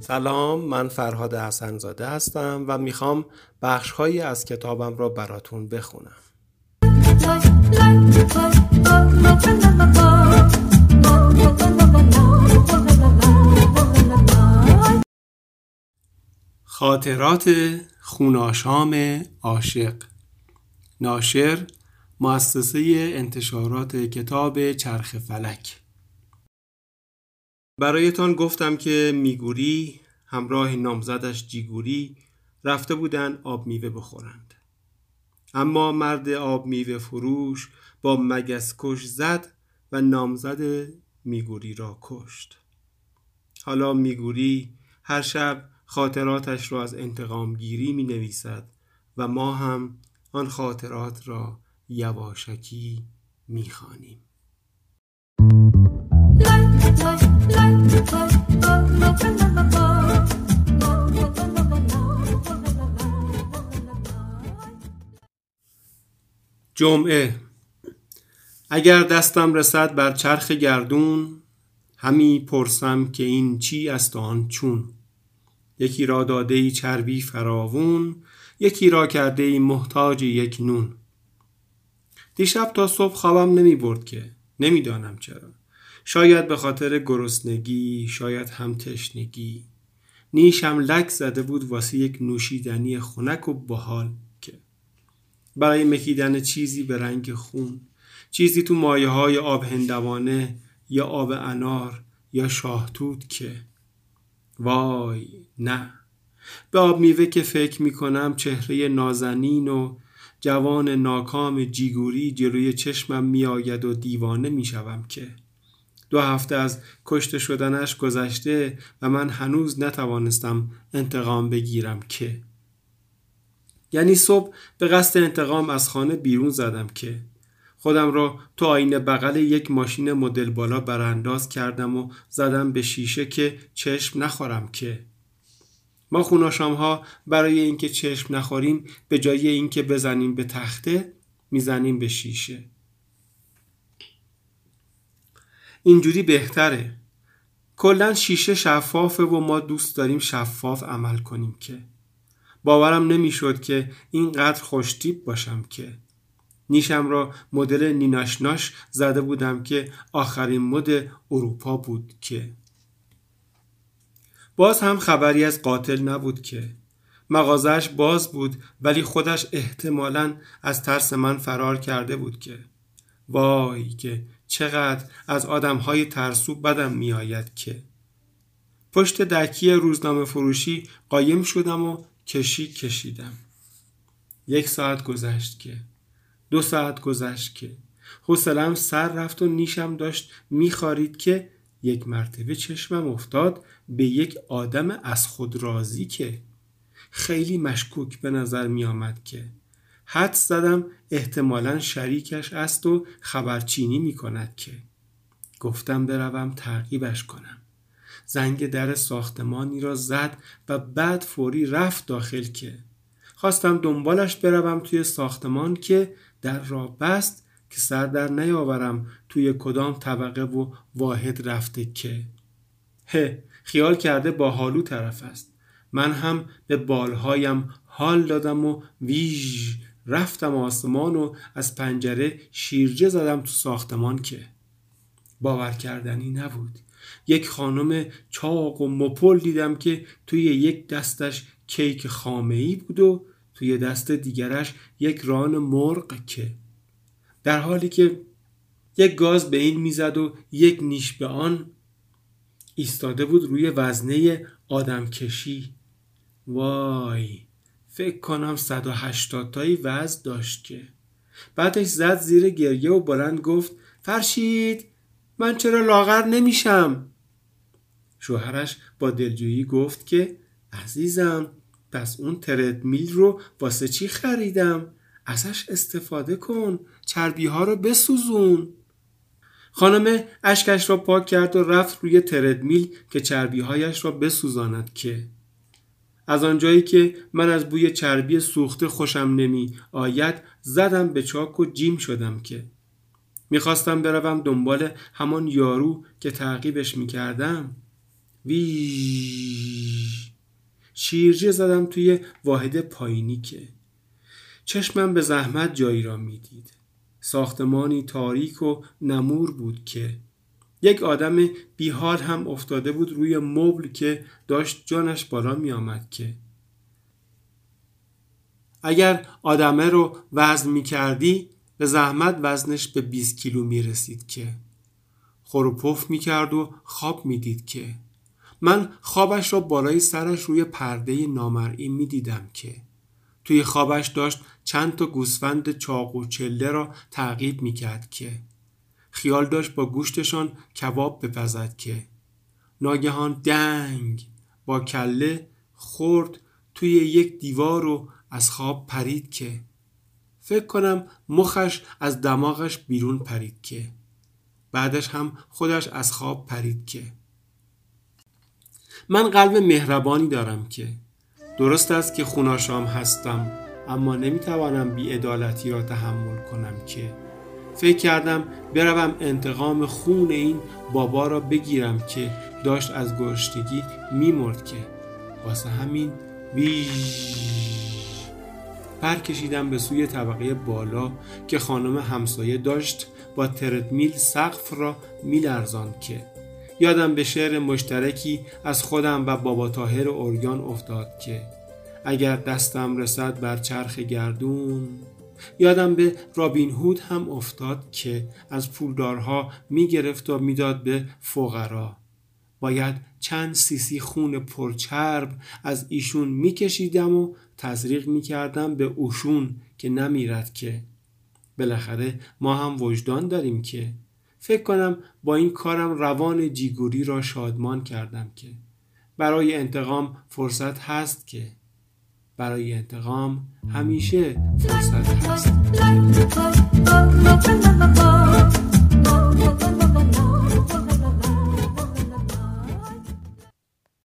سلام من فرهاد حسنزاده هستم و می‌خوام بخشهایی از کتابم را براتون بخونم. خاطرات خوناشام عاشق. ناشر مؤسسه انتشارات کتاب چرخ فلک. برایتان گفتم که میگوری همراه نامزدش جیگوری رفته بودن آب میوه بخورند. اما مرد آب میوه فروش با مگس کش زد و نامزد میگوری را کشت. حالا میگوری هر شب خاطراتش را از انتقام گیری می نویسد و ما هم آن خاطرات را یواشکی می خانیم. جمعه. اگر دستم رسد بر چرخ گردون همی پرسم که این چی است آن چون. یکی را داده چربی فراوون یکی را کرده محتاج یک نون. دیشب تا صبح خوابم نمی برد که. نمی‌دانم چرا. شاید به خاطر گرسنگی شاید هم تشنگی. نیشم لک زده بود واسه یک نوشیدنی خنک و بحال که. برای مکیدن چیزی به رنگ خون. چیزی تو مایه های آب هندوانه یا آب انار یا شاهتوت که. وای نه. به آب میوه که فکر می‌کنم چهره نازنین و جوان ناکام جیگوری جلوی چشمم میآید و دیوانه می‌شوم که. دو هفته از کشته شدنش گذشته و من هنوز نتوانستم انتقام بگیرم که. یعنی صبح به قصد انتقام از خانه بیرون زدم که. خودم را تو آینه بغل یک ماشین مدل بالا برانداز کردم و زدم به شیشه که چشم نخورم که. ما خوناشام ها برای اینکه چشم نخوریم به جای اینکه بزنیم به تخته می‌زنیم به شیشه. اینجوری بهتره. کلا شیشه شفافه و ما دوست داریم شفاف عمل کنیم که. باورم نمی‌شد که اینقدر خوشتیب باشم که. نیشم را مدل نیناشناش زده بودم که آخرین مد اروپا بود که. باز هم خبری از قاتل نبود که. مغازش باز بود ولی خودش احتمالا از ترس من فرار کرده بود که. وای که چقدر از های ترسو بدم میآید که. پشت دکی روزنامه فروشی قایم شدم و کشی کشیدم. یک ساعت گذشت که. دو ساعت گذشت که. حوصلم سر رفت و نیشم داشت میخارید که یک مرتبه چشمم افتاد به یک آدم از خود راضی که خیلی مشکوک به نظر می آمد که حد زدم احتمالا شریکش است و خبرچینی می کند که گفتم بروم تعقیبش کنم. زنگ در ساختمانی را زد و بعد فوری رفت داخل که خواستم دنبالش بروم توی ساختمان که در را بست که سر در نیاورم توی کدام طبقه و واحد رفته که. هه خیال کرده با حالو طرف است. من هم به بالهایم حال دادم و ویژ رفتم آسمان و از پنجره شیرجه زدم تو ساختمان که. باور کردنی نبود. یک خانم چاق و مپل دیدم که توی یک دستش کیک خامه ای بود و توی دست دیگرش یک ران مرغ که. در حالی که یک گاز به این می‌زد و یک نیش به آن ایستاده بود روی وزنه آدم کشی وای فکر کنم 180 تایی وزن داشت که. بعدش زد زیر گریه و بلند گفت فرشید من چرا لاغر نمیشم؟ شوهرش با دلجویی گفت که عزیزم پس اون تردمیل رو واسه چی خریدم؟ ازش استفاده کن چربی ها رو بسوزون. خانم اشکش را پاک کرد و رفت روی تردمیل که چربی هایش را بسوزاند که از آنجایی که من از بوی چربی سوخته خوشم نمی آید زدم به چاک و جیم شدم که می‌خواستم بروم دنبال همان یارو که تعقیبش می‌کردم. وی شیرجه زدم توی واحد پایینی که چشمم به زحمت جایی را می‌دید. ساختمانی تاریک و نمور بود که یک آدم بیحال هم افتاده بود روی مبل که داشت جانش بالا می آمد که اگر آدمه رو وزن می کردی به زحمت وزنش به 20 کیلو می رسید که خروپف می کرد و خواب می دید که من خوابش را بالای سرش روی پرده نامرئی می دیدم که توی خوابش داشت چند تا گوسفند چاق و چله را تعقیب می کرد که خیال داشت با گوشتشان کباب بپزد که ناگهان دنگ با کله خورد توی یک دیوار و از خواب پرید که فکر کنم مخش از دماغش بیرون پرید که بعدش هم خودش از خواب پرید که من قلب مهربانی دارم که درست است که خوناشام هستم اما نمی‌توانم بیعدالتی را تحمل کنم که فکر کردم بروم انتقام خون این بابا را بگیرم که داشت از گرشتگی میمرد که واسه همین بیش پر کشیدم به سوی طبقه بالا که خانم همسایه داشت با تردمیل سقف را میلرزاند که یادم به شعر مشترکی از خودم و بابا تاهر اورگان افتاد که اگر دستم رسد بر چرخ گردون یادم به رابین هود هم افتاد که از پولدارها می‌گرفت و می‌داد به فقرا. باید چند سیسی خون پرچرب از ایشون میکشیدم و تزریق می‌کردم به اوشون که نمیرد که. بالاخره ما هم وجدان داریم که فکر کنم با این کارم روان جیگوری را شادمان کردم که برای انتقام فرصت هست که برای انتقام همیشه فرصت هست.